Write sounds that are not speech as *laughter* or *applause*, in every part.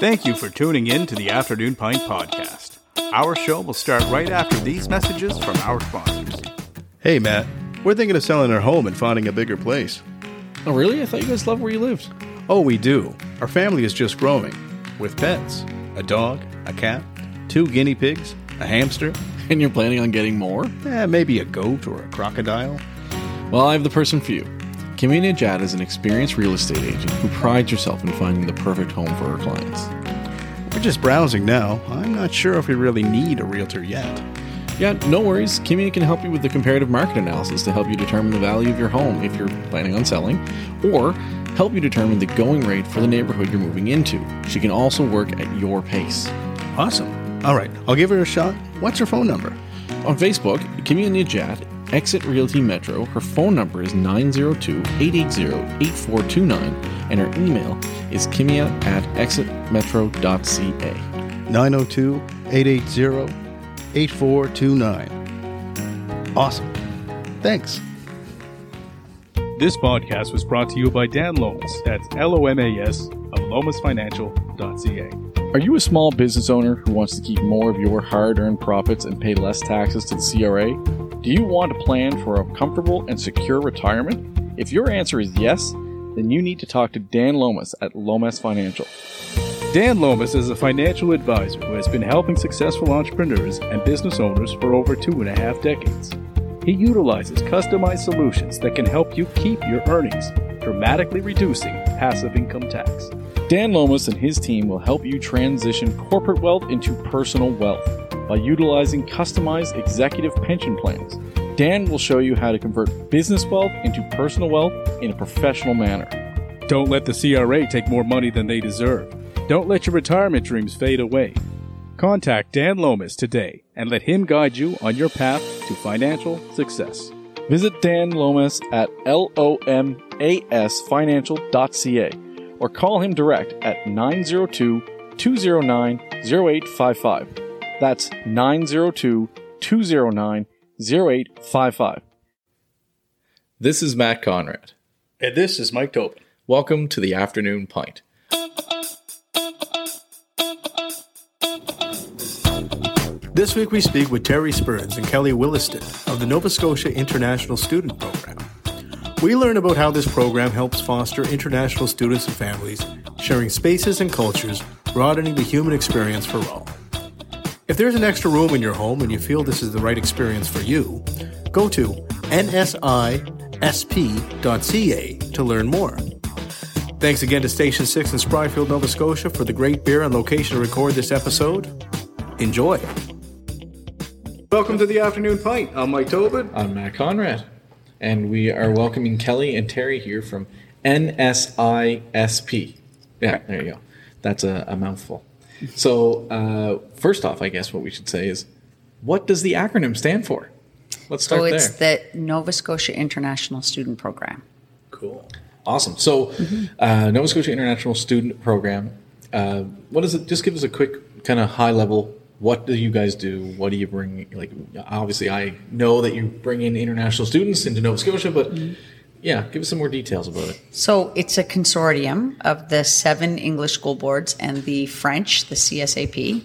Thank you for tuning in to the Afternoon Pint podcast. Our show will start right after these messages from our sponsors. Hey, Matt. We're thinking of selling our home and finding a bigger place. Oh, really? I thought you guys loved where you lived. Oh, we do. Our family is just growing with pets a dog, a cat, two guinea pigs, a hamster, And you're planning on getting more? eh, maybe a goat or a crocodile. Well, I have the person for you. Kimia Nejat is an experienced real estate agent who prides herself in finding the perfect home for her clients. We're just browsing now. I'm not sure if we really need a realtor yet. Yeah, no worries. Kimia can help you with the comparative market analysis to help you determine the value of your home if you're planning on selling, or help you determine the going rate for the neighborhood you're moving into. She can also work at your pace. Awesome. All right, I'll give her a shot. What's her phone number? On Facebook, Kimia Nejat, Exit Realty Metro. Her phone number is 902 880 8429, and her email is kimia at exitmetro.ca. 902 880 8429. Awesome. Thanks. This podcast was brought to you by Dan Lomas. That's L O M A S of lomasfinancial.ca. Are you a small business owner who wants to keep more of your hard earned profits and pay less taxes to the CRA? Do you want a plan for a comfortable and secure retirement? If your answer is yes, then you need to talk to Dan Lomas at Lomas Financial. Dan Lomas is a financial advisor who has been helping successful entrepreneurs and business owners for over two and a half decades. He utilizes customized solutions that can help you keep your earnings, dramatically reducing passive income tax. Dan Lomas and his team will help you transition corporate wealth into personal wealth by utilizing customized executive pension plans. Dan will show you how to convert business wealth into personal wealth in a professional manner. Don't let the CRA take more money than they deserve. Don't let your retirement dreams fade away. Contact Dan Lomas today and let him guide you on your path to financial success. Visit Dan Lomas at lomasfinancial.ca or call him direct at 902 209 0855. That's 902 209 0855. This is Matt Conrad. And this is Mike Tobin. Welcome to the Afternoon Pint. This week we speak with Terry Spearns and Kelley Williston of the Nova Scotia International Student Program. We learn about how this program helps foster international students and families, sharing spaces and cultures, broadening the human experience for all. If there's an extra room in your home and you feel this is the right experience for you, go to nsisp.ca to learn more. Thanks again to Station 6 in Spryfield, Nova Scotia for the great beer and location to record this episode. Enjoy. Welcome to the Afternoon Pint. I'm Mike Tobin. I'm Matt Conrad, and we are welcoming Kelley and Terry here from NSISP. Yeah, there you go. That's a, a mouthful. So, uh, first off, I guess what we should say is, what does the acronym stand for? Let's start So it's there. the Nova Scotia International Student Program. Cool. Awesome. So, uh, Nova Scotia International Student Program. Uh, what is it? Just give us a quick kind of high level. What do you guys do? What do you bring? Like, obviously, I know that you bring in international students into Nova Scotia, but yeah, give us some more details about it. So it's a consortium of the seven English school boards and the French, the CSAP.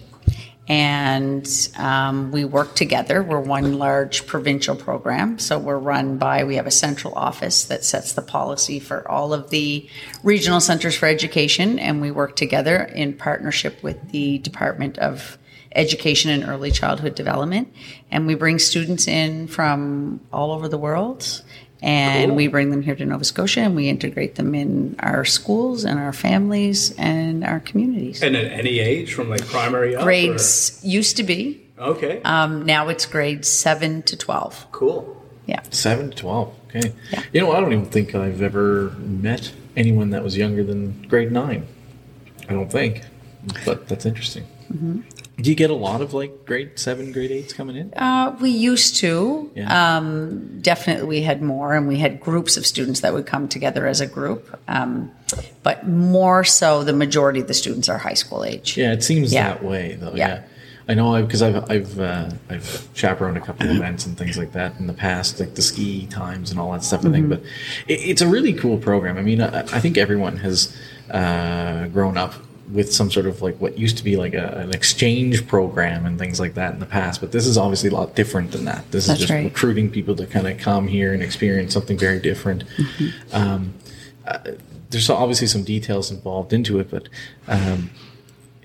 And um, we work together. We're one large provincial program. So we're run by, we have a central office that sets the policy for all of the regional centers for education. And we work together in partnership with the Department of Education and Early Childhood Development. And we bring students in from all over the world and we bring them here to Nova Scotia and we integrate them in our schools and our families and our communities. And at any age, from like primary up? Grades used to be, Okay. um, now it's grades 7 to 12. cool. Yeah. Seven to twelve. Okay. Yeah. You know, I don't even think I've ever met anyone that was younger than grade nine. I don't think, but that's interesting. Do you get a lot of like grade seven, grade eights coming in? Uh, we used to. Yeah. Um, definitely, we had more, and we had groups of students that would come together as a group. Um, but more so, the majority of the students are high school age. Yeah, it seems Yeah. that way though. Yeah. Yeah. I know because I've I've uh, I've chaperoned a couple of events and things like that in the past, like the ski times and all that stuff. I think, but it, it's a really cool program. I mean, I, I think everyone has uh, grown up with some sort of like what used to be like a, an exchange program and things like that in the past. But this is obviously a lot different than that. This That's is just right. recruiting people to kind of come here and experience something very different. Mm-hmm. Um, uh, there's obviously some details involved into it, but um,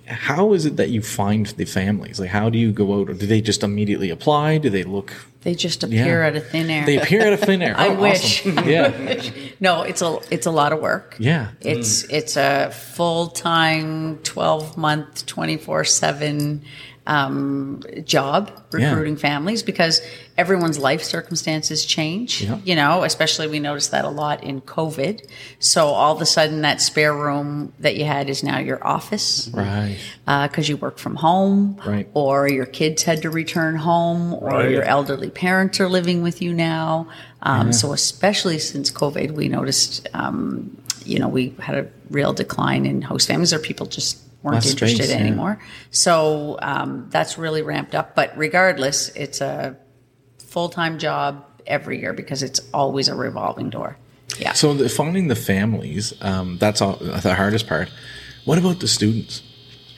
how is it that you find the families? Like, how do you go out? Or do they just immediately apply? Do they look? They just appear Yeah. out of thin air. They appear out of thin air. *laughs* I Oh, wish. awesome. Yeah, *laughs* no, it's a it's a lot of work. yeah. It's it's a full time, twelve month, twenty four seven um, job Yeah. recruiting families because everyone's life circumstances change. Yeah. You know, especially we noticed that a lot in COVID. So all of a sudden, that spare room that you had is now your office Right. because you work from home, Right. or your kids had to return home, or Right. your elderly parents are living with you now. Um, So, especially since COVID, we noticed, um, you know, we had a real decline in host families, or people just weren't Less interested space, yeah. anymore. So um, that's really ramped up. But regardless, it's a full time job every year because it's always a revolving door. Yeah. So the, finding the families, um, that's all, the hardest part. What about the students?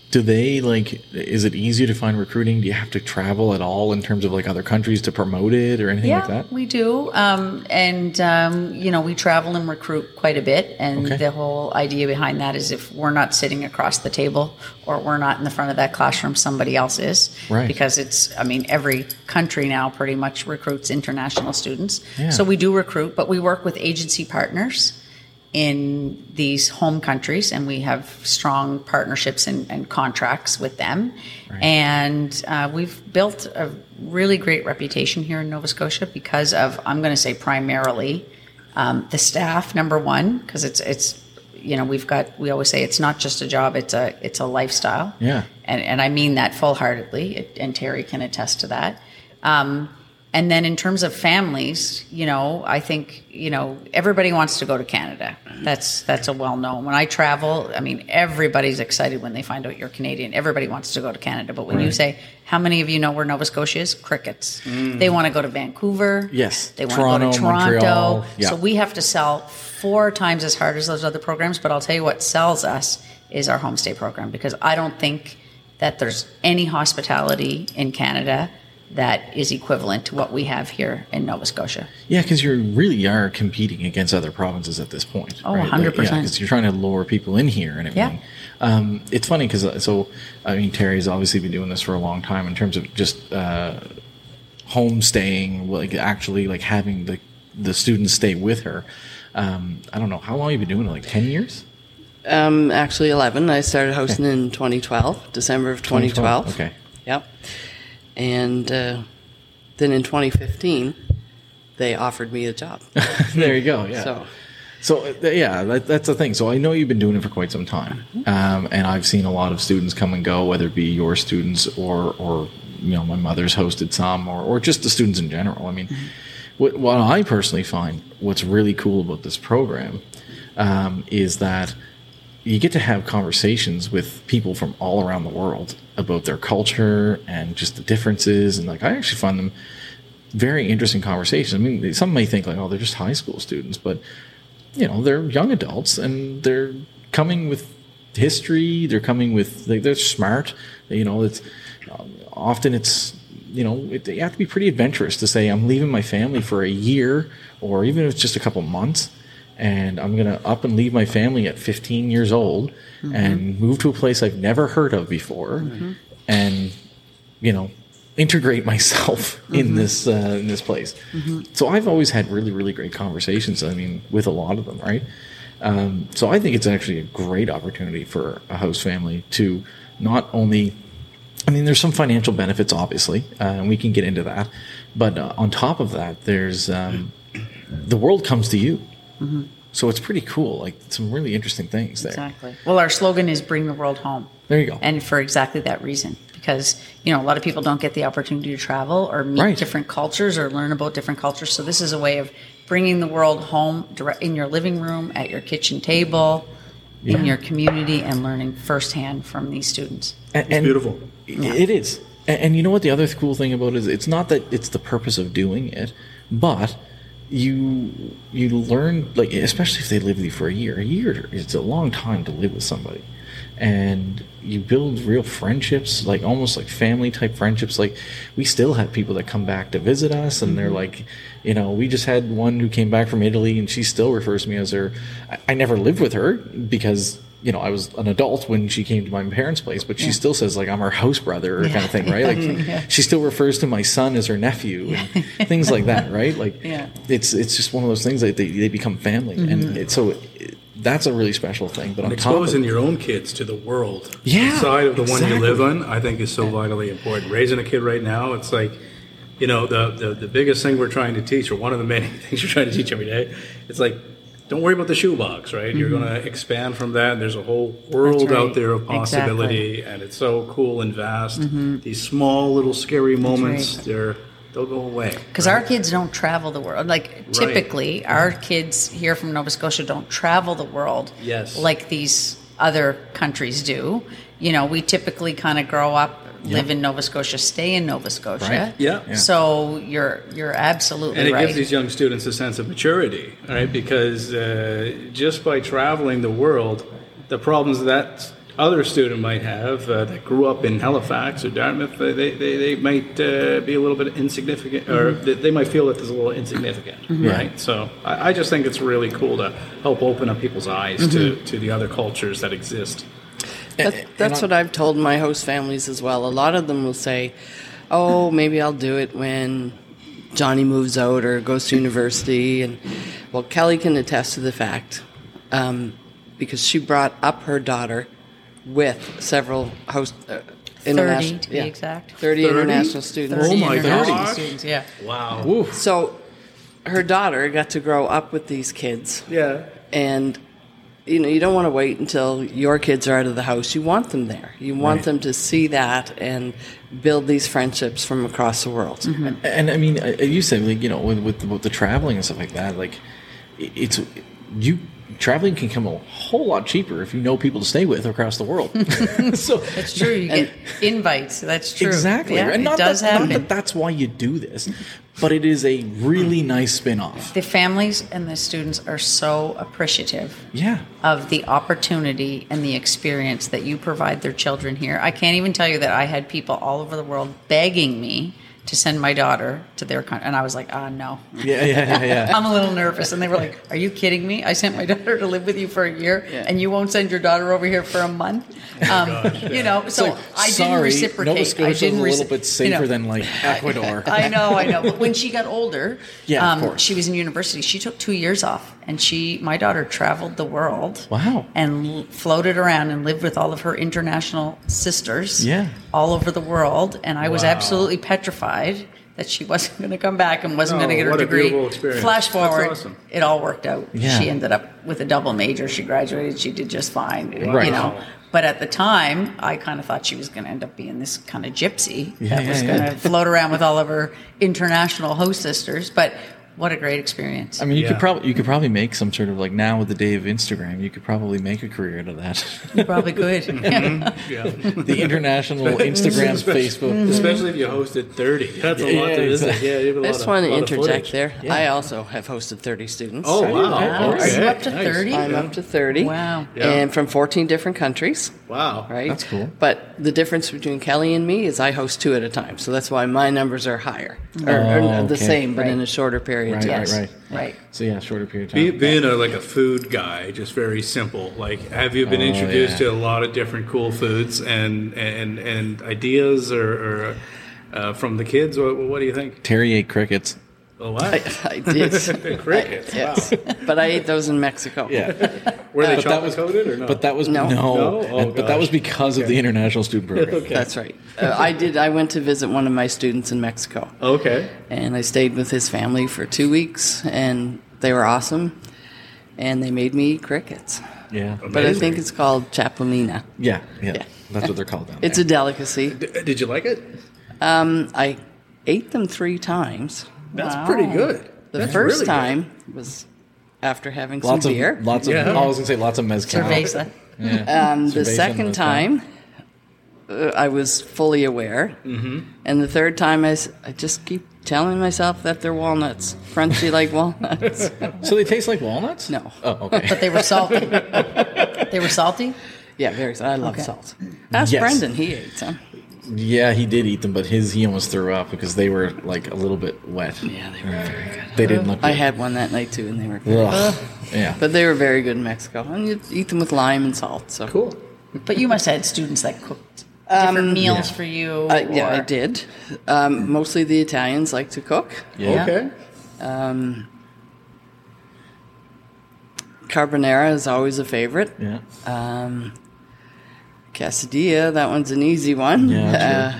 Do they like? Is it easier to find recruiting? Do you have to travel at all in terms of like other countries to promote it or anything yeah, like that? we do. Um, and, um, you know, we travel and recruit quite a bit. And Okay. the whole idea behind that is if we're not sitting across the table or we're not in the front of that classroom, somebody else is. Right. Because it's, I mean, every country now pretty much recruits international students. Yeah. So we do recruit, but we work with agency partners in these home countries and we have strong partnerships and, and contracts with them and uh, we've built a really great reputation here in nova scotia because of i'm going to say primarily um, the staff number one because it's it's you know we've got we always say it's not just a job it's a it's a lifestyle Yeah. and, and I mean that full heartedly, and Terry can attest to that. Um, and then in terms of families, you know, I think you know everybody wants to go to Canada. That's that's a well known. When I travel, I mean everybody's excited when they find out you're Canadian. Everybody wants to go to Canada. But when you say, "How many of you know where Nova Scotia is?" Crickets. Mm. They want to go to Vancouver. Yes. They want to go to Toronto. Yeah. So we have to sell four times as hard as those other programs. But I'll tell you what sells us is our homestay program because I don't think that there's any hospitality in Canada that is equivalent to what we have here in Nova Scotia. Yeah, because you really are competing against other provinces at this point. Oh, right? 100%. Because you're trying to lure people in here and everything. Um, it's funny because so I mean Terry's obviously been doing this for a long time in terms of just uh, homestaying, like actually like having the the students stay with her. Um, I don't know how long you been doing it, like ten years. Um, actually, 11. I started hosting in 2012, December of 2012. Okay. Yep. And uh, then in 2015, they offered me a job. *laughs* there you go. Yeah. So, So uh, yeah, that, that's the thing. So I know you've been doing it for quite some time, um, and I've seen a lot of students come and go, whether it be your students or or you know my mother's hosted some, or or just the students in general. I mean, what, what I personally find what's really cool about this program um, is that you get to have conversations with people from all around the world about their culture and just the differences, and like I actually find them very interesting conversations. I mean, some may think like, oh, they're just high school students, but you know, they're young adults and they're coming with history. They're coming with they're smart. You know, it's often it's you know it, you have to be pretty adventurous to say I'm leaving my family for a year or even if it's just a couple months. And I'm gonna up and leave my family at 15 years old and move to a place I've never heard of before, and you know integrate myself *laughs* in this uh, in this place. So I've always had really really great conversations. I mean, with a lot of them, right? Um, so I think it's actually a great opportunity for a host family to not only. I mean, there's some financial benefits, obviously, uh, and we can get into that. But uh, on top of that, there's um, the world comes to you. So it's pretty cool. Like some really interesting things there. Exactly. Well, our slogan is "Bring the world home." There you go. And for exactly that reason, because you know a lot of people don't get the opportunity to travel or meet Right. different cultures or learn about different cultures. So this is a way of bringing the world home direct in your living room, at your kitchen table, in your community, and learning firsthand from these students. And- and beautiful. It is. And, and you know what the other cool thing about it is it's not that it's the purpose of doing it, but you you learn like especially if they live with you for a year. A year it's a long time to live with somebody. and you build real friendships, like almost like family type friendships. Like we still have people that come back to visit us, and they're mm-hmm. like, you know, we just had one who came back from Italy, and she still refers to me as her. I, I never lived with her because you know I was an adult when she came to my parents' place, but she still says like I'm her house brother or kind of thing, right? Like *laughs* she still refers to my son as her nephew and *laughs* things like that, right? Like Yeah. it's it's just one of those things that they, they become family, and mm-hmm. it, so. It, that's a really special thing, but on top of Exposing your own kids to the world Yeah, outside of the one you live exactly. on, I think is so vitally important. Raising a kid right now, it's like, you know, the, the, the biggest thing we're trying to teach, or one of the many *laughs* things we're trying to teach every day, it's like, don't worry about the shoebox, right? You're going to expand from that. There's a whole world Mm-hmm. Right. out there of possibility, and it's so cool and vast. These small little scary moments, right. they're they'll go away. Because our kids don't travel the world. Like typically, our kids here from Nova Scotia don't travel the world Yes. like these other countries do. You know, we typically kind of grow up, live in Nova Scotia, stay in Nova Scotia. Right. Yeah. Yeah. So you're you're absolutely right. And it right. gives these young students a sense of maturity, right? Because uh, just by traveling the world, the problems that other student might have uh, that grew up in Halifax or Dartmouth, uh, they, they, they might uh, be a little bit insignificant, or Mm-hmm. they, they might feel that there's a little insignificant, right? So I, I just think it's really cool to help open up people's eyes to, Mm-hmm. to the other cultures that exist. That, *laughs* that's what I've told my host families as well. A lot of them will say, "Oh, maybe I'll do it when Johnny moves out or goes to university." And well, Kelley can attest to the fact um, because she brought up her daughter with several host uh, international, to be exact. 30, 30? international students. Oh my international gosh. students, yeah. Wow. So her daughter got to grow up with these kids Yeah. and you know you don't want to wait until your kids are out of the house. You want them there. You want them to see that and build these friendships from across the world. Mm-hmm. And I mean, you said like you know with with the, with the traveling and stuff like that, like it's you traveling can come a whole lot cheaper if you know people to stay with across the world. *laughs* *laughs* so That's true. You get invites. That's true. exactly, Yeah, and it not does that, happen. Not that that's why you do this, but it is a really nice spin-off. the families and the students are so appreciative Yeah. of the opportunity and the experience that you provide their children here. I can't even tell you that I had people all over the world begging me to send my daughter to their country, and I was like, "Ah, no." Yeah, yeah, yeah, yeah. *laughs* I'm a little nervous, and they were like, "Are you kidding me? I sent my *laughs* daughter to live with you for a year, Yeah. and you won't send your daughter over here for a month." Um, You know, so Like, I didn't sorry, reciprocate. Nova I Scotia's didn't a little reci- bit you safer know. than like Ecuador. *laughs* I know, I know. But when she got older, Yeah, um, she was in university. She took two years off, and she, my daughter, traveled the world. Wow. And l- floated around and lived with all of her international sisters. Yeah. All over the world, and I was absolutely petrified that she wasn't *laughs* going to come back and wasn't Oh, going to get her what degree. beautiful experience. Flash That's forward, awesome. it all worked out. Yeah. She ended up with a double major. She graduated. She did just fine. Right. You know. But at the time, I kind of thought she was going to end up being this kind of gypsy Yeah, that was yeah. going to float around with all of her international host sisters. But what a great experience. I mean, you Yeah. could probably you could probably make some sort of like now with the day of Instagram, you could probably make a career out of that. you probably could. *laughs* Yeah. the international Instagram, *laughs* Facebook. Especially if you hosted 30. That's a Yeah, lot to visit. exactly. Yeah, you have a i lot just want to interject there Yeah. i also have hosted 30 students Oh, wow. Wow. Okay. Are you up to Nice. 30? i'm up to 30 Wow. Yeah. and from 14 different countries Wow. right That's cool. but the difference between kelley and me is i host two at a time so that's why my numbers are higher or, or Oh, the same but Right. in a shorter period of Right, time right, right. Right. So yeah, shorter period of Be, time. being a like a food guy, just very simple. Like, have you been Oh, introduced yeah. to a lot of different cool foods and and and ideas, or, or uh, from the kids? What, what do you think? Terry ate crickets. Oh, wow. i did *laughs* Crickets. yes but i ate those in mexico Yeah, *laughs* Were they but that chocolate was coated or no? But that was No. no, No? Oh, And- but that was because of the international student *laughs* program. That's right. Uh, I did. I went to visit one of my students in Mexico, okay. and I stayed with his family for two weeks, and they were awesome. And they made me eat crickets, Yeah, but I think it's called chapulina. yeah, yeah, Yeah. That's what they're called down It's a delicacy. D- did you like it? Um, I ate them three times. That's Wow. pretty good. The That's first really good. time was after having lots some of beer. lots of. Yeah. I was gonna say lots of mezcal. Cerveza. Yeah. Um, the Cerveza second mezcal. time, uh, I was fully aware, mm-hmm. and the third time, I, I just keep telling myself that they're walnuts, crunchy like walnuts. *laughs* So they taste like walnuts? No. Oh, okay. But they were salty. *laughs* they were salty? Yeah, very. I love Okay. salt. Ask Yes. Brendan; he ate some. Yeah, he did eat them, but his he almost threw up because they were like a little bit wet. Yeah, they were very good. They didn't look. I good. had one that night too, and they were good. Ugh. Yeah. But they were very good in Mexico, and you eat them with lime and salt. So cool. But you must have had students that cooked different meals for you. Uh, yeah, I did. Um, mostly the Italians like to cook. Yeah. Okay. Um, carbonara is always a favorite. Yeah. Um, quesadilla, that one's an easy one. Yeah, Uh,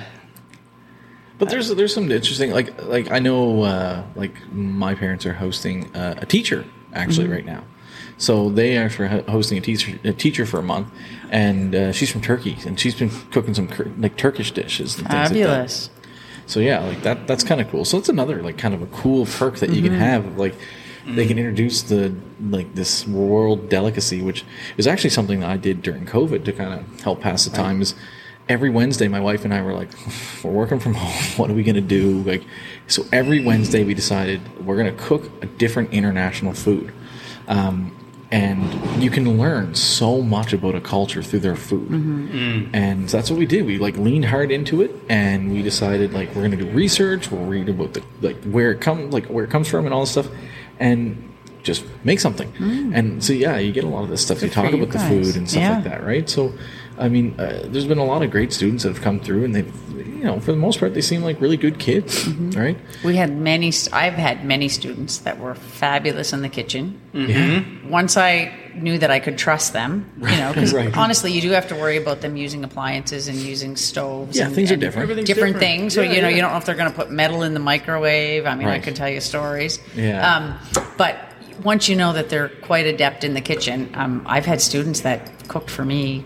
But there's there's some interesting like like I know uh, like my parents are hosting uh, a teacher actually Mm-hmm. right now, so they are ho- hosting a teacher a teacher for a month, and uh, she's from Turkey and she's been cooking some like Turkish dishes and things Fabulous. like that. So yeah, like that that's kind of cool. So it's another like kind of a cool perk that you Mm-hmm. can have of, like. They can introduce the like this world delicacy, which is actually something that I did during COVID to kind of help pass the time. Is every Wednesday, my wife and I were like, *laughs* we're working from home. *laughs* What are we going to do? Like, so every Wednesday we decided we're going to cook a different international food. Um, and you can learn so much about a culture through their food. And that's what we did. We like leaned hard into it and we decided like we're going to do research, we'll read about the like where it comes like where it comes from and all this stuff and just make something. And so yeah, you get a lot of this stuff. you Good for talk you about the food and stuff Yeah. like that, right? So I mean, uh, there's been a lot of great students that have come through, and they've, you know, for the most part, they seem like really good kids, Mm-hmm. right? We had many. I've had many students that were fabulous in the kitchen. Yeah, Once I knew that I could trust them, you know, because *laughs* Right. honestly, you do have to worry about them using appliances and using stoves. Yeah, and, things are different. Different, different. things. So Yeah, you know, yeah. you don't know if they're going to put metal in the microwave. I mean, I Right. could tell you stories. Yeah. Um, but once you know that they're quite adept in the kitchen, um, I've had students that cooked for me.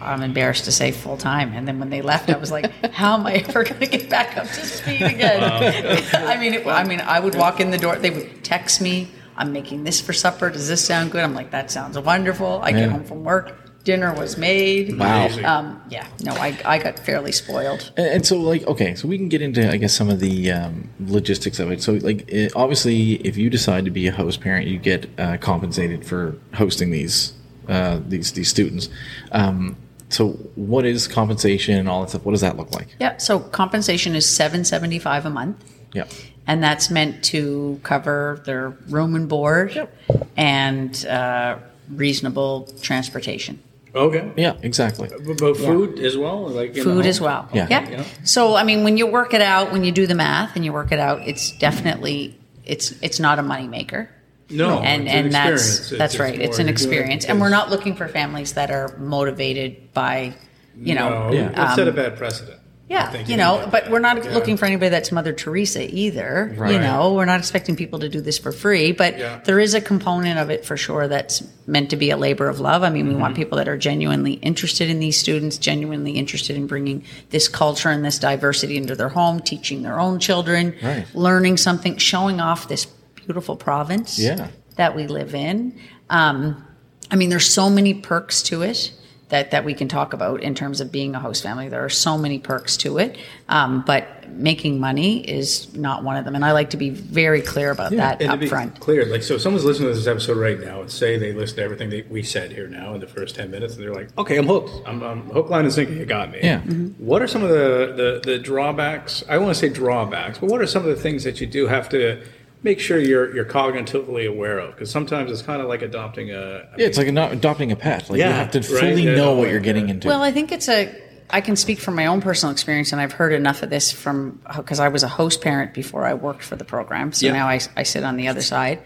I'm embarrassed to say full time, and then when they left, I was like, *laughs* "How am I ever going to get back up to speed again?" *laughs* *laughs* I mean, it, I mean, I would walk in the door. They would text me, "I'm making this for supper. Does this sound good?" I'm like, "That sounds wonderful." I Yeah. get home from work, dinner was made. Wow. Um, yeah, no, I, I got fairly spoiled. And, and so, like, okay, so we can get into, I guess, some of the um, logistics of it. So, like, it, obviously, if you decide to be a host parent, you get uh, compensated for hosting these uh, these these students. Um, so, what is compensation and all that stuff? What does that look like? Yeah, so compensation is seven seventy five a month. Yeah. and that's meant to cover their room and board and uh, reasonable transportation. Okay. Yeah, exactly. Uh, but but food as well, like Food as well. Yeah. Yeah. So I mean, when you work it out, when you do the math and you work it out, it's definitely it's it's not a moneymaker. No, and it's an and that's experience. It's- that's it's right. It's more an you're doing it experience, and we're not looking for families that are motivated by, you know, No, Yeah. let's set a um, bad precedent. Yeah, you know, but we're not Yeah. looking for anybody that's Mother Teresa either. You know, we're not expecting people to do this for free, but Yeah. there is a component of it for sure that's meant to be a labor of love. I mean, we Mm-hmm. want people that are genuinely interested in these students, genuinely interested in bringing this culture and this diversity into their home, teaching their own children, Right. learning something, showing off this beautiful province Yeah. that we live in. Um, I mean, there's so many perks to it that, that we can talk about in terms of being a host family. There are so many perks to it, um, but making money is not one of them. And I like to be very clear about that And to up be front. clear, like, so if someone's listening to this episode right now and say they listen to everything that we said here now in the first 10 minutes, and they're like, okay, I'm hooked. I'm, I'm hook, line, and sinker. You got me. Yeah. What are some of the, the, the drawbacks? I want to say drawbacks, but what are some of the things that you do have to make sure you're, you're cognitively aware of? Because sometimes it's kind of like adopting a. I Yeah, it's mean, like ado- adopting a pet. Like, you have to fully yeah, know what you're getting into. Well, I think it's a. I can speak from my own personal experience, and I've heard enough of this from uh, because I was a host parent before I worked for the program. So Yeah. now I, I sit on the other side,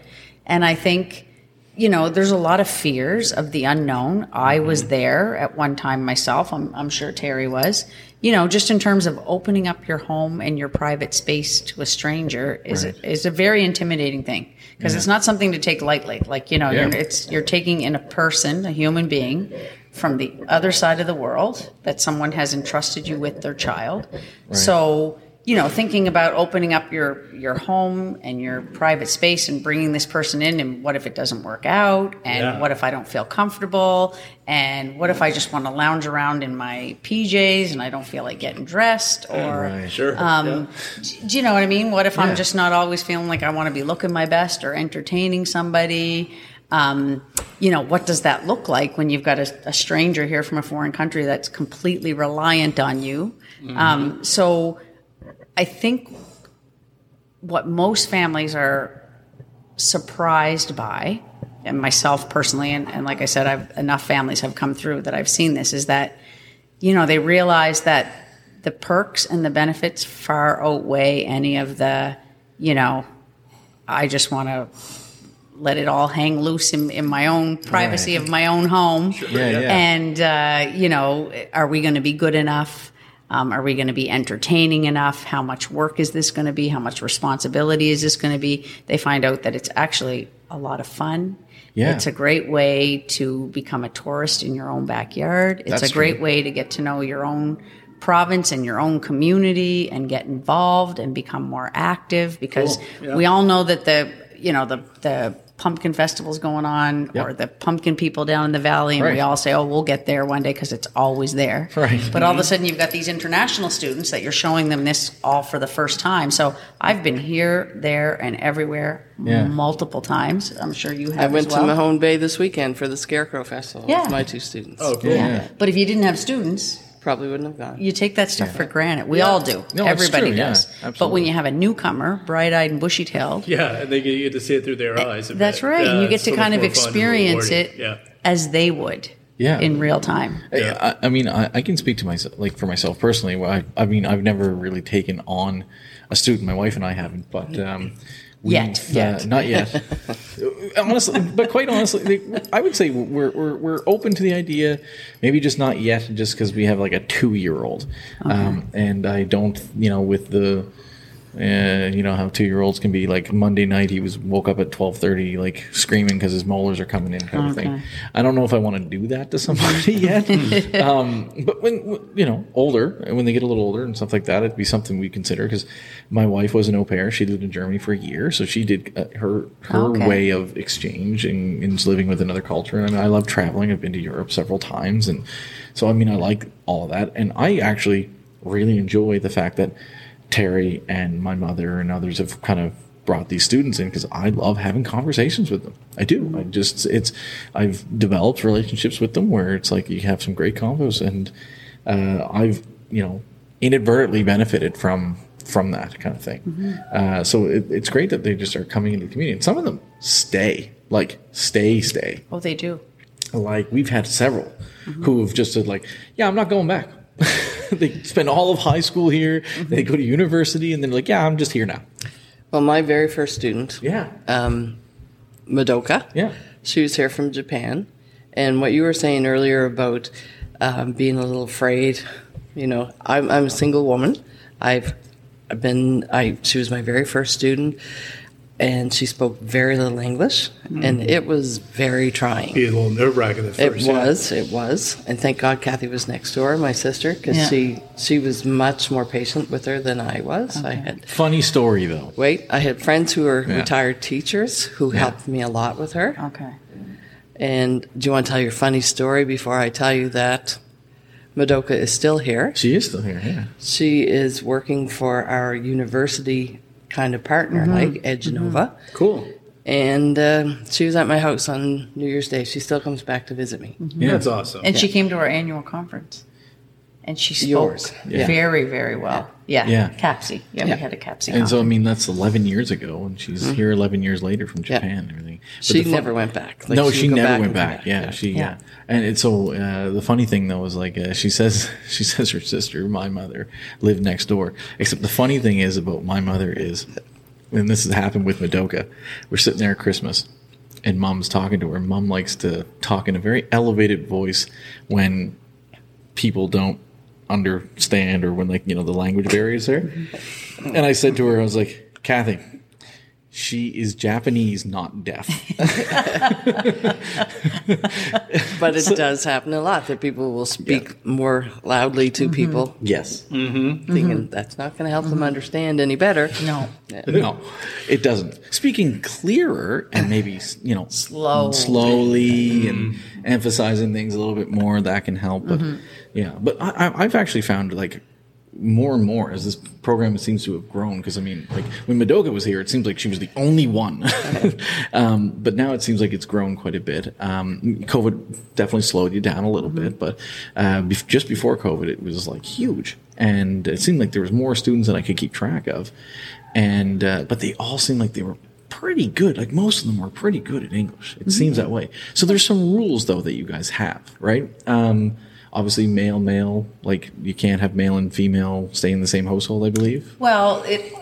and I think, you know, there's a lot of fears of the unknown. I was mm-hmm. there at one time myself. I'm, I'm sure Terry was. You know, just in terms of opening up your home and your private space to a stranger is is a very intimidating thing because it's not something to take lightly. Like you know, Yeah. you're, it's you're taking in a person, a human being, from the other side of the world that someone has entrusted you with their child. So, you know, thinking about opening up your your home and your private space and bringing this person in and what if it doesn't work out and Yeah. what if I don't feel comfortable and what if I just want to lounge around in my PJs and I don't feel like getting dressed or Right. Sure. um, d- do you know what I mean? What if Yeah. I'm just not always feeling like I want to be looking my best or entertaining somebody? um, you know, what does that look like when you've got a, a, stranger here from a foreign country that's completely reliant on you? Mm-hmm. Um, so I think what most families are surprised by, and myself personally, and, and like I said, I've enough families have come through that I've seen this, is that, you know, they realize that the perks and the benefits far outweigh any of the, you know, I just want to let it all hang loose in, in my own privacy right. of my own home. Sure. Yeah, yeah. And, uh, you know, are we going to be good enough? Um, are we going to be entertaining enough? How much work is this going to be? How much responsibility is this going to be? They find out that it's actually a lot of fun. Yeah. It's a great way to become a tourist in your own backyard. It's That's a great true. way to get to know your own province and your own community and get involved and become more active because cool. yeah. we all know that the you know the the pumpkin festivals going on yep. or the pumpkin people down in the valley and right. we all say oh we'll get there one day because it's always there right but all of a sudden you've got these international students that you're showing them this all for the first time so i've been here there and everywhere yeah. multiple times i'm sure you have i went well. to mahone bay this weekend for the scarecrow festival yeah. with my two students oh cool. yeah. yeah. but if you didn't have students probably wouldn't have gone. You take that stuff yeah. for granted. We yeah. all do. No, Everybody does. Yeah, but when you have a newcomer, bright eyed and bushy tailed. Yeah, and they get, to see it through their eyes. That's right. and you get to kind of experience it as they would. Yeah. in real time. Yeah. I, I mean, I, I, can speak to myself, like for myself personally. I, I mean, I've never really taken on a student. My wife and I haven't, but um, yet, uh, yet. not yet. *laughs* honestly, but quite honestly, I would say we're, we're we're open to the idea. Maybe just not yet, just because we have like a two year old, okay. um, and I don't, you know, with the and you know how two year olds can be like Monday night he was woke up at twelve thirty like screaming because his molars are coming in kind okay. of thing. I don't know if I want to do that to somebody *laughs* yet. *laughs* um, but when you know older, when they get a little older and stuff like that, it'd be something we consider because my wife was an au pair. She lived in Germany for a year, so she did uh, her her okay. way of exchange and, and living with another culture. And I mean, I love traveling. I've been to Europe several times, and so I mean I like all of that. And I actually really enjoy the fact that Terry and my mother and others have kind of brought these students in because I love having conversations with them. I do. I just it's I've developed relationships with them where it's like you have some great combos and uh, I've you know inadvertently benefited from from that kind of thing. Mm-hmm. Uh, so it, it's great that they just are coming into the community. And some of them stay, like stay, stay. Oh, they do. Like we've had several mm-hmm. who have just said like, yeah, I'm not going back. *laughs* they spend all of high school here. Mm-hmm. They go to university, and they're like, "Yeah, I'm just here now." Well, my very first student, yeah, um, Madoka, yeah, she was here from Japan, and what you were saying earlier about um, being a little afraid, you know, I'm, I'm a single woman. I've I've been I she was my very first student and she spoke very little English, mm-hmm. and it was very trying. Be a little nerve wracking at first. It was, it was, and thank God Kathy was next door, my sister, because yeah. she she was much more patient with her than I was. Okay. I had funny story though. Wait, I had friends who were yeah. retired teachers who yeah. helped me a lot with her. Okay. And do you want to tell your funny story before I tell you that? Madoka is still here. She is still here, yeah. She is working for our university kind of partner, mm-hmm. like EduNova. Mm-hmm. Cool. And uh, she was at my house on New Year's Day. She still comes back to visit me. Mm-hmm. Yeah, that's awesome. And yeah. she came to our annual conference. And she spoke Yours. very, very well. Yeah. Yeah. CAPSI. Yeah, yeah, we had a CAPSI. And so, I mean, that's 11 years ago, and she's mm-hmm. here 11 years later from Japan and everything. But she fun- never went back. Like, no, she, she never back went back. Yeah, yeah, she, yeah. And it's so, uh, the funny thing though is like, uh, she *laughs* says, she says her sister, my mother, lived next door. Except the funny thing is about my mother is and this has happened with Madoka. We're sitting there at Christmas, and Mom's talking to her. Mom likes to talk in a very elevated voice when people don't understand or when like you know the language barriers there. And I said to her, I was like, Kathy, she is Japanese, not deaf. *laughs* but it so, does happen a lot that people will speak yeah. more loudly to mm-hmm. people. Yes. Mm-hmm. Thinking mm-hmm. that's not going to help them mm-hmm. understand any better. No. No, it doesn't. Speaking clearer and maybe, you know, Slow. slowly and emphasizing things a little bit more, that can help. But yeah, but I, I've actually found like more and more as this program seems to have grown. Because I mean, like when Madoka was here, it seems like she was the only one, *laughs* um, but now it seems like it's grown quite a bit. Um, COVID definitely slowed you down a little bit, but uh, bef- just before COVID, it was like huge, and it seemed like there was more students than I could keep track of, and uh, but they all seemed like they were pretty good. Like most of them were pretty good at English. It seems that way. So there's some rules though that you guys have, right? Um, obviously, male, male. Like you can't have male and female stay in the same household. I believe. Well, it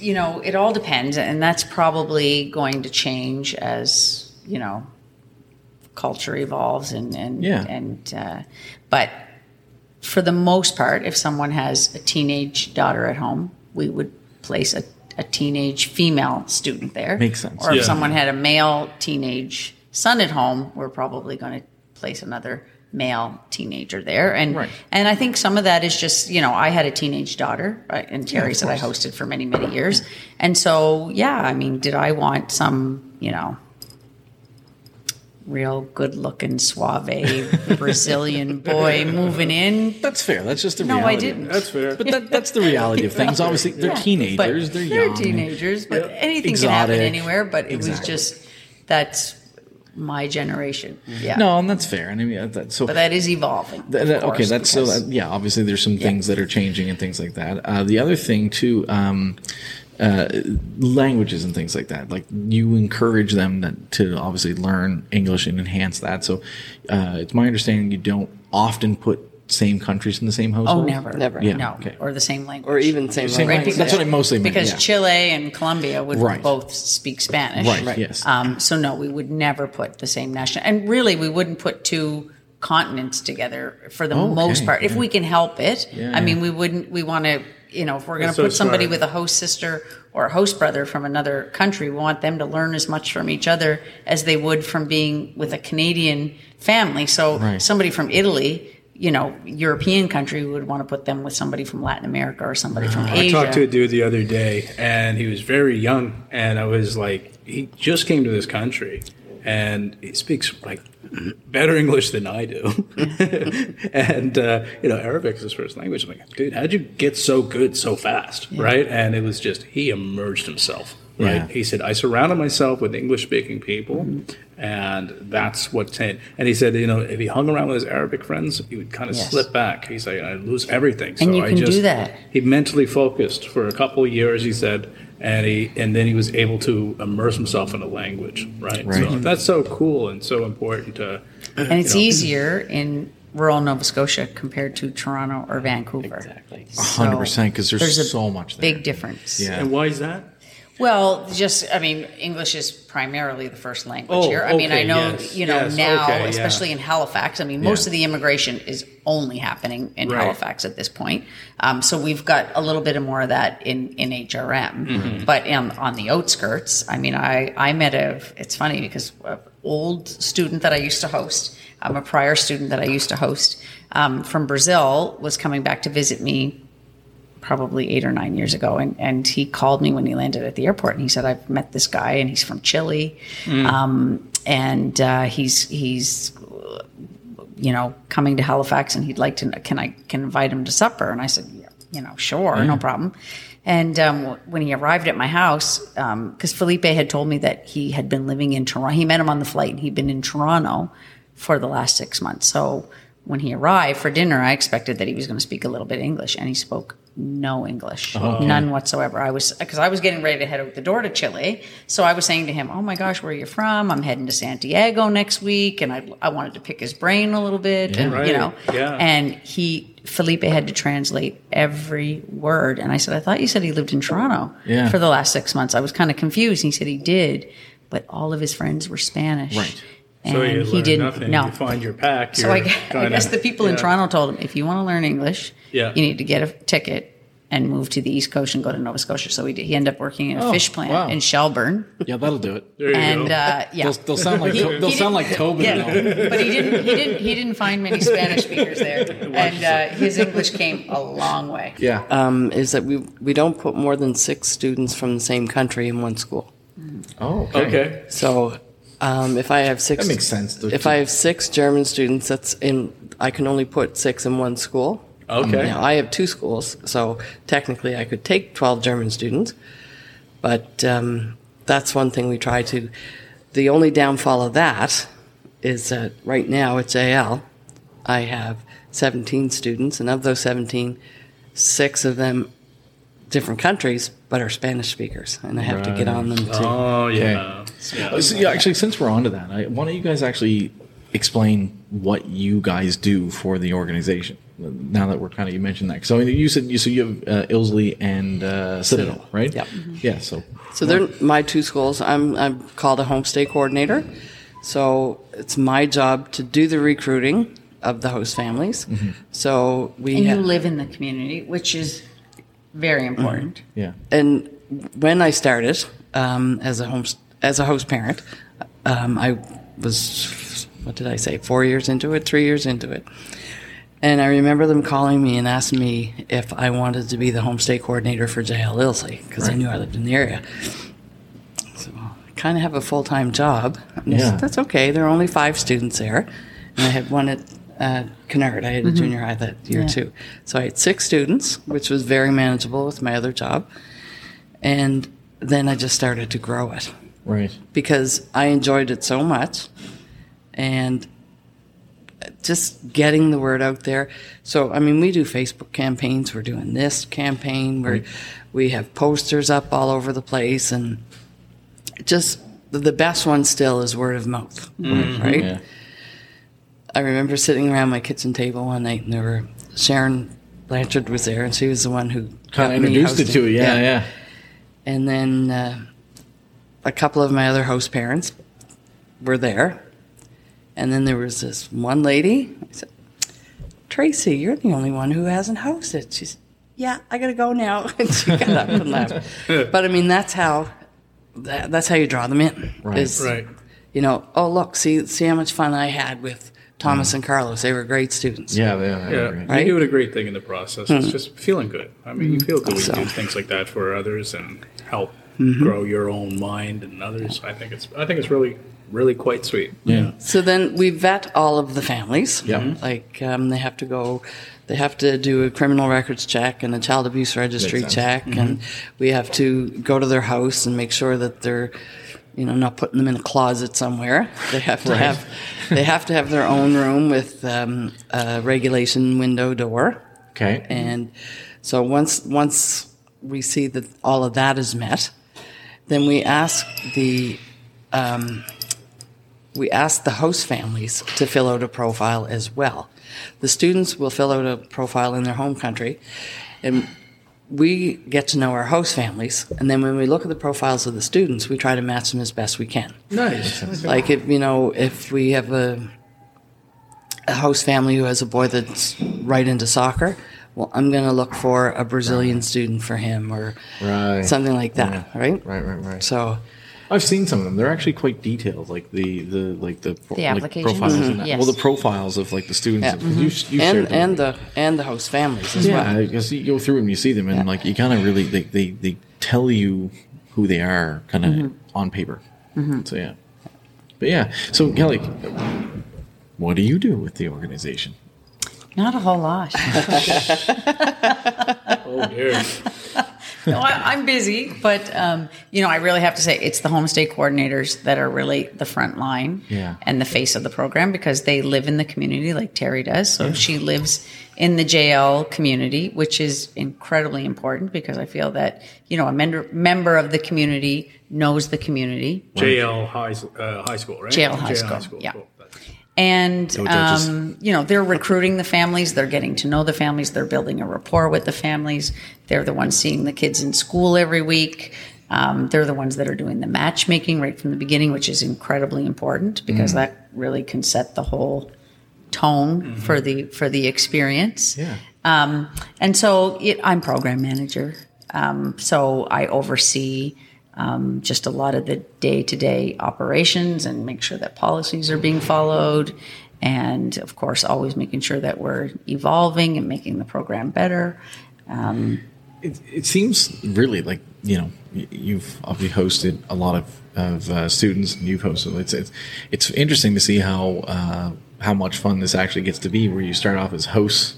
you know it all depends, and that's probably going to change as you know culture evolves and and Yeah. and uh, but for the most part, if someone has a teenage daughter at home, we would place a, a teenage female student there. Makes sense. Or if Yeah. someone had a male teenage son at home, we're probably going to place another male teenager there. And Right. and I think some of that is just you know I had a teenage daughter uh, and Terry's that I hosted for many many years, and so yeah, I mean, did I want some you know real good looking suave Brazilian *laughs* boy moving in? That's fair. That's just the No, I didn't. That's fair. But that, that's the reality of things. Obviously, they're Yeah, teenagers. but They're young. they're teenagers, but anything can happen anywhere. But it was just that's my generation. Yeah, No, and that's fair. And I mean, that, so but that is evolving. Th- of that- okay, that's so. because- That, yeah, obviously there's some things that are changing and things like that. Uh, the other thing too, um, uh, languages and things like that. Like you encourage them that, to obviously learn English and enhance that. So uh, it's my understanding you don't often put same countries in the same household. Oh, household. never, Never. Yeah, no, okay. or the same language, or even same, Same language. language. That's what I mostly meant, Because yeah. Chile and Colombia would Right. both speak Spanish, Right, right. yes. Um, so no, we would never put the same national, and really, we wouldn't put two continents together for the Okay, most part if yeah. we can help it. Yeah, I mean, we wouldn't. We want to, you know, if we're going to That's so put somebody smart. with a host sister or a host brother from another country, we want them to learn as much from each other as they would from being with a Canadian family. So Right. somebody from Italy. You know, European country we would want to put them with somebody from Latin America or somebody from Asia. I talked to a dude the other day, and he was very young, and I was like, he just came to this country, and he speaks like better English than I do, *laughs* and uh, you know, Arabic is his first language. I'm like, dude, how'd you get so good so fast, right? And it was just he emerged himself. Right. Yeah. He said, I surrounded myself with English speaking people, and that's what. in. And he said, you know, if he hung around with his Arabic friends, he would kind of Yes. slip back. He's like, I lose everything. And you I can do that. He mentally focused for a couple of years, he said, and he and then he was able to immerse himself in the language. Right. Right. So that's so cool and so important to. And it's know. easier in rural Nova Scotia compared to Toronto or Vancouver. Exactly. A hundred percent, 'cause there's a so much there. Big difference. Yeah. And why is that? Well, just I mean, English is primarily the first language Oh, here. I mean, I know yes, you know yes, now, okay, yeah. especially in Halifax. I mean, most Yeah. of the immigration is only happening in Right. Halifax at this point. Um, so we've got a little bit of more of that in in HRM, Mm-hmm. but on on the outskirts, I mean, I I met a. It's funny because an old student that I used to host, um, a prior student that I used to host um, from Brazil, was coming back to visit me probably eight or nine years ago, and, and he called me when he landed at the airport, and he said, "I've met this guy, and he's from Chile, um, and uh, he's he's you know coming to Halifax, and he'd like to can I can invite him to supper?" And I said, yeah, "You know, sure, no problem." And um, when he arrived at my house, because Felipe had told me that he had been living in Toronto, he met him on the flight, and he'd been in Toronto for the last six months. So when he arrived for dinner, I expected that he was going to speak a little bit English, and he spoke no English, oh, none whatsoever. I was because I was getting ready to head out the door to Chile, so I was saying to him, "Oh my gosh, where are you from? I'm heading to Santiago next week, and I I wanted to pick his brain a little bit, and Right, you know, yeah. and he." Felipe had to translate every word, and I said, "I thought you said he lived in Toronto Yeah. for the last six months." I was kind of confused. He said he did, but all of his friends were Spanish, Right. And so you he didn't. nothing. No, You find your pack. so I, you're gu- I guess the people in. Toronto told him, if you want to learn English, Yeah. you need to get a ticket and move to the East Coast and go to Nova Scotia. So he did, he ended up working in a Oh, fish plant wow. in Shelburne, Yeah, that'll do it. There you and go. uh, yeah, They'll, they'll sound like He- they'll he sound like didn't- Tobin. yeah, but he didn't. He didn't. He didn't find many Spanish speakers there, *laughs* and uh, his English came a long way. Yeah. Um, is that we we don't put more than six students from the same country in one school. oh, okay. okay. So um, if I have six, That makes sense. If two- I have six German students, that's in. I can only put six in one school. Okay. You know, I have two schools, so technically I could take 12 German students, but um, that's one thing we try to. The only downfall of that is that right now it's AL. I have 17 students, and of those 17, six of them different countries, but are Spanish speakers, and I have to get on them too. Oh yeah. Uh, so, yeah, actually, since we're on to that, I, why don't you guys actually explain what you guys do for the organization? Now that we're kind of you mentioned that, so you said you so you have uh, Ilsley and uh, Citadel, right? Yep. Yeah. So So they're my two schools. I'm I'm called a homestay coordinator. So it's my job to do the recruiting of the host families. So we And you ha- live in the community, which is very important. yeah, and when I started um, as a home as a host parent, um, I was what did I say? Four years into it, three years into it, and I remember them calling me and asking me if I wanted to be the homestay coordinator for JL Ilsley because they knew I lived in the area. So I kind of have a full time job. And I said, Yeah. that's okay. There are only five students there, and I had one at uh, Kennard. I had a junior high that year Yeah. too. So I had six students, which was very manageable with my other job. And then I just started to grow it right. because I enjoyed it so much and just getting the word out there. So, I mean, we do Facebook campaigns. We're doing this campaign. We're, we have posters up all over the place and just the best one still is word of mouth, right? Yeah. I remember sitting around my kitchen table one night and there were Sharon Blanchard was there and she was the one who Kind of introduced it hosting. to it. Yeah, yeah. And then uh, a couple of my other host parents were there. And then there was this one lady. I said, Tracy, you're the only one who hasn't hosted. She said, Yeah, I got to go now. *laughs* And she got up and left. *laughs* But I mean, that's how that, that's how you draw them in. Right. is, Right. You know, oh look, see see how much fun I had with Thomas and Carlos. They were great students. Yeah, yeah, Yeah, right. Right? you're doing a great thing in the process. It's just feeling good. I mean, you feel good when So- you do things like that for others and help Mm-hmm. grow your own mind and others. I think it's I think it's really really quite sweet. Yeah. So then we vet all of the families. Yeah. Like um, they have to go, they have to do a criminal records check and a child abuse registry Makes sense. check, and we have to go to their house and make sure that they're, you know, not putting them in a closet somewhere. They have to Right. have, they have to have their own room with um, a regulation window door. Okay. And so once once we see that all of that is met, then we ask the um, we ask the host families to fill out a profile as well. The students will fill out a profile in their home country, and we get to know our host families. And then when we look at the profiles of the students, we try to match them as best we can. Nice. Like if you know if we have a a host family who has a boy that's right into soccer, well, I'm going to look for a Brazilian student for him or Right. something like that, Yeah. right? Right, right, right. So I've seen some of them. They're actually quite detailed, like the the like the, The like applications? profiles. Mhm. Yes. Well, the profiles of like the students. Yeah. You, you and them and with me. the and the host families as yeah, well. because you go through them, you see them, and Yeah. like you kind of really they, they they tell you who they are, kind of Mm-hmm. on paper. So yeah, but yeah. So Kelley, what do you do with the organization? Not a whole lot. *laughs* *laughs* Oh dear. *laughs* no, I, I'm busy, but um, you know, I really have to say it's the home homestay coordinators that are really the front line Yeah. and the face of the program because they live in the community like Terry does. So she lives in the JL community, which is incredibly important because I feel that you know a member member of the community knows the community. JL High uh, High School, right? JL High School, yeah. Cool. And um, you know they're recruiting the families, they're getting to know the families, they're building a rapport with the families. They're the ones seeing the kids in school every week. Um, they're the ones that are doing the matchmaking right from the beginning, which is incredibly important because that really can set the whole tone for the for the experience. Yeah. Um, and so it, I'm program manager. Um, so I oversee um, just a lot of the day to day operations and make sure that policies are being followed. And of course, always making sure that we're evolving and making the program better. Um, It, it seems really like you know you've obviously hosted a lot of of uh, students and you've hosted. It's, it's it's interesting to see how uh, how much fun this actually gets to be. Where you start off as hosts,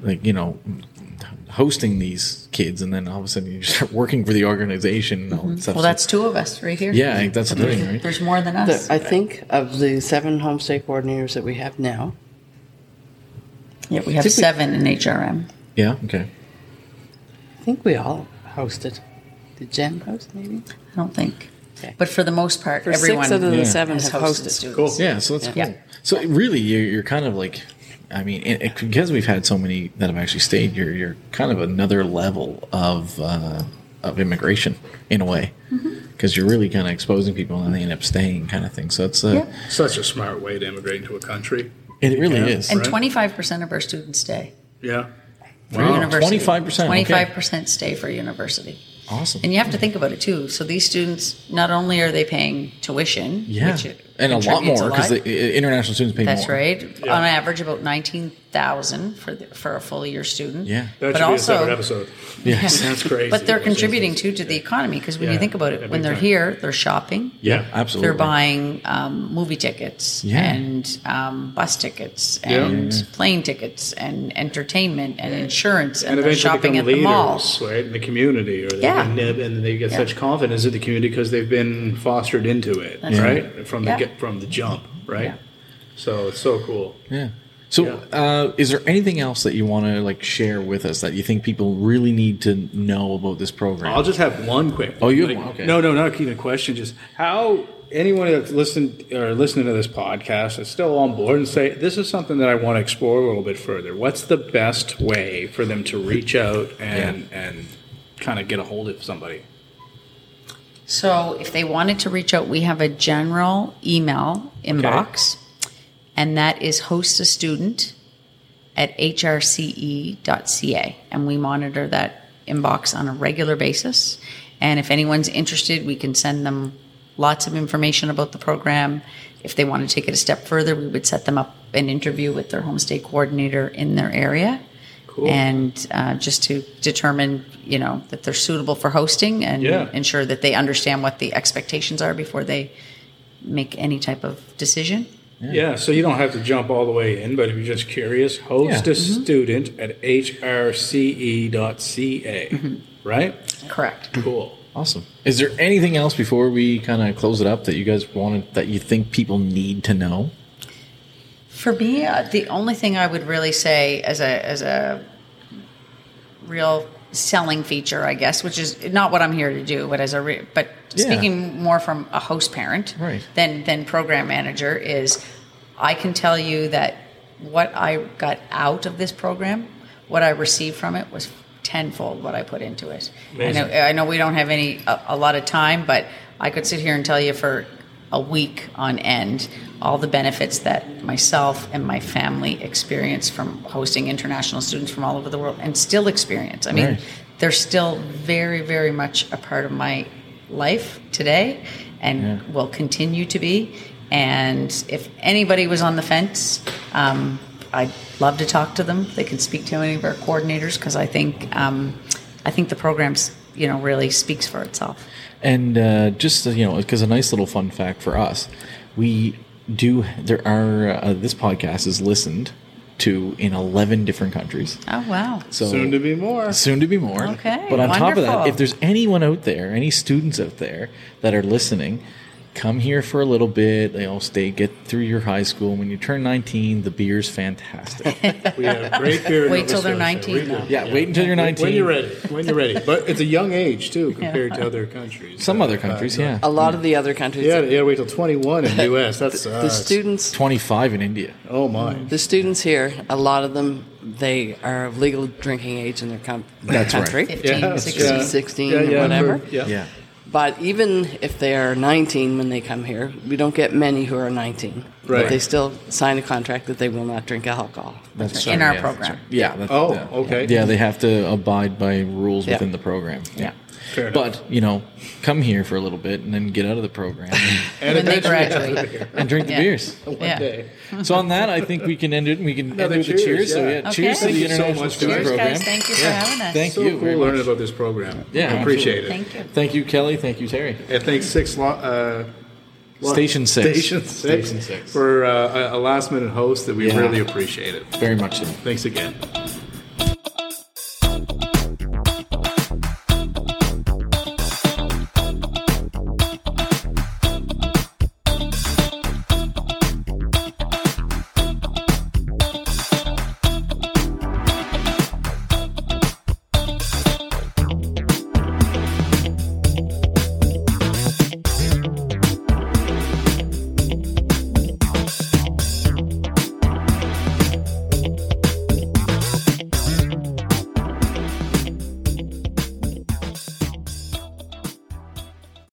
like you know, hosting these kids, and then all of a sudden you start working for the organization and all that stuff. Well, that's two of us right here. yeah, that's the thing, right? There's more than us. The- I think of the seven homestay coordinators that we have now, yeah, we have Did we- seven in HRM. Yeah, okay. I think we all hosted. Did Jen host maybe? I don't think. Okay. But for the most part, For everyone six out of the Yeah. seven has hosted hosted. students. Yeah, so that's Yeah. cool. So really, you're, you're kind of like, I mean, it, it- because we've had so many that have actually stayed, you're you're kind of another level of uh, of immigration in a way, because you're really kind of exposing people and they end up staying, kind of thing. So it's uh, Yeah. Such a smart way to immigrate into a country. it really Yeah. is. And 25% of our students stay Yeah. For Wow, university. 25%, 25% stay for university. awesome. And you have to think about it too. So these students, not only are they paying tuition, yeah, which and a lot more because the international students pay That's more. That's right. Yeah. On average, about nineteen thousand for the, for a full year student. Yeah. That But should be a separate also- episode. Yes. *laughs* That's crazy. But they're contributing too to the economy because when Yeah. you think about Yeah, it, when they're time. here, they're shopping. Yeah, absolutely. They're buying um, movie tickets Yeah. and um, bus tickets Yeah. and plane tickets and entertainment and insurance and, and they're shopping become at the leaders, malls. right, in the community, or they Yeah. nib, and they get Yeah. such confidence in the community because they've been fostered into it, That's right, from the Yeah. Get from the jump, right. Yeah. So it's so cool. Yeah. So, Yeah. uh, is there anything else that you want to like share with us that you think people really need to know about this program? I'll just have one quick. Oh, you have like, one? Okay. No, no, not even a question. Just how anyone that's listened or listening to this podcast is still on board and say this is something that I want to explore a little bit further. What's the best way for them to reach out and and kind of get a hold of somebody? So if they wanted to reach out, we have a general email inbox, and that is host a student at hrce.ca. And we monitor that inbox on a regular basis. And if anyone's interested, we can send them lots of information about the program. If they want to take it a step further, we would set them up an interview with their homestay coordinator in their area. Cool. And uh, just to determine, you know, that they're suitable for hosting and Yeah. ensure that they understand what the expectations are before they make any type of decision. Yeah. so you don't have to jump all the way in, but if you're just curious, host Yeah. a student at hrce.ca, right? Correct. Cool. Awesome. Is there anything else before we kind of close it up that you guys wanted that you think people need to know? For me, uh, the only thing I would really say as a as a real selling feature, I guess, which is not what I'm here to do, but as a re- but Yeah. speaking more from a host parent Right. than than program manager is, I can tell you that what I got out of this program, what I received from it was tenfold what I put into it. I know, I know we don't have any a, a lot of time, but I could sit here and tell you for a week on end all the benefits that myself and my family experience from hosting international students from all over the world and still experience. I mean, Right. they're still very, very much a part of my life today and will continue to be. And if anybody was on the fence, um, I'd love to talk to them. They can speak to any of our coordinators because I think um, I think the program's you know really speaks for itself. And uh, just uh, you know, because a nice little fun fact for us, we do. There are uh, this podcast is listened to in eleven different countries. Oh wow! So Soon to be more. Soon to be more. Okay, But on top of that, if there's anyone out there, any students out there that are listening, come here for a little bit. They all stay, get through your high school. When you turn 19, the beer's fantastic. *laughs* We have great beer. Wait till they're 19 We do. yeah, wait until you're 19. When you're ready. When you're ready. But it's a young age too compared to other countries. Some Uh, other countries, uh, yeah. A lot of the other countries, Yeah, yeah. Wait till 21 in the U.S. That's uh, the students, 25 in India. Oh my. the students here, a lot of them, they are of legal drinking age in their com- That's right. country. 15, Yeah, 16. yeah. 16 Yeah, yeah, whatever. for- Yeah. Yeah. But even if they are 19 when they come here, we don't get many who are 19. Right. But they still sign a contract that they will not drink alcohol. That's In our yeah, that's program. right. Yeah. that- Oh, yeah. okay. Yeah, they have to abide by rules Yeah. within the program. Yeah. Fair enough. But, you know, come here for a little bit and then get out of the program and, *laughs* when they eventually- graduate. and drink the Yeah. beers. *laughs* One Yeah. day. So on that, I think we can end it. and We can end Another it with a cheers, cheers. So yeah. yeah, Okay. cheers to the you so International Student. Cheers, Program. guys. Thank you for Yeah. having us. Thank So you. cool learning about this program. Yeah, I appreciate it. Thank you. Thank you, Kelley. Thank you, Terry. And thanks six. Lo- uh, Station six. Station six. Station six. For uh, a- a last minute host that we Yeah. really appreciate it. Very much so. Thanks again.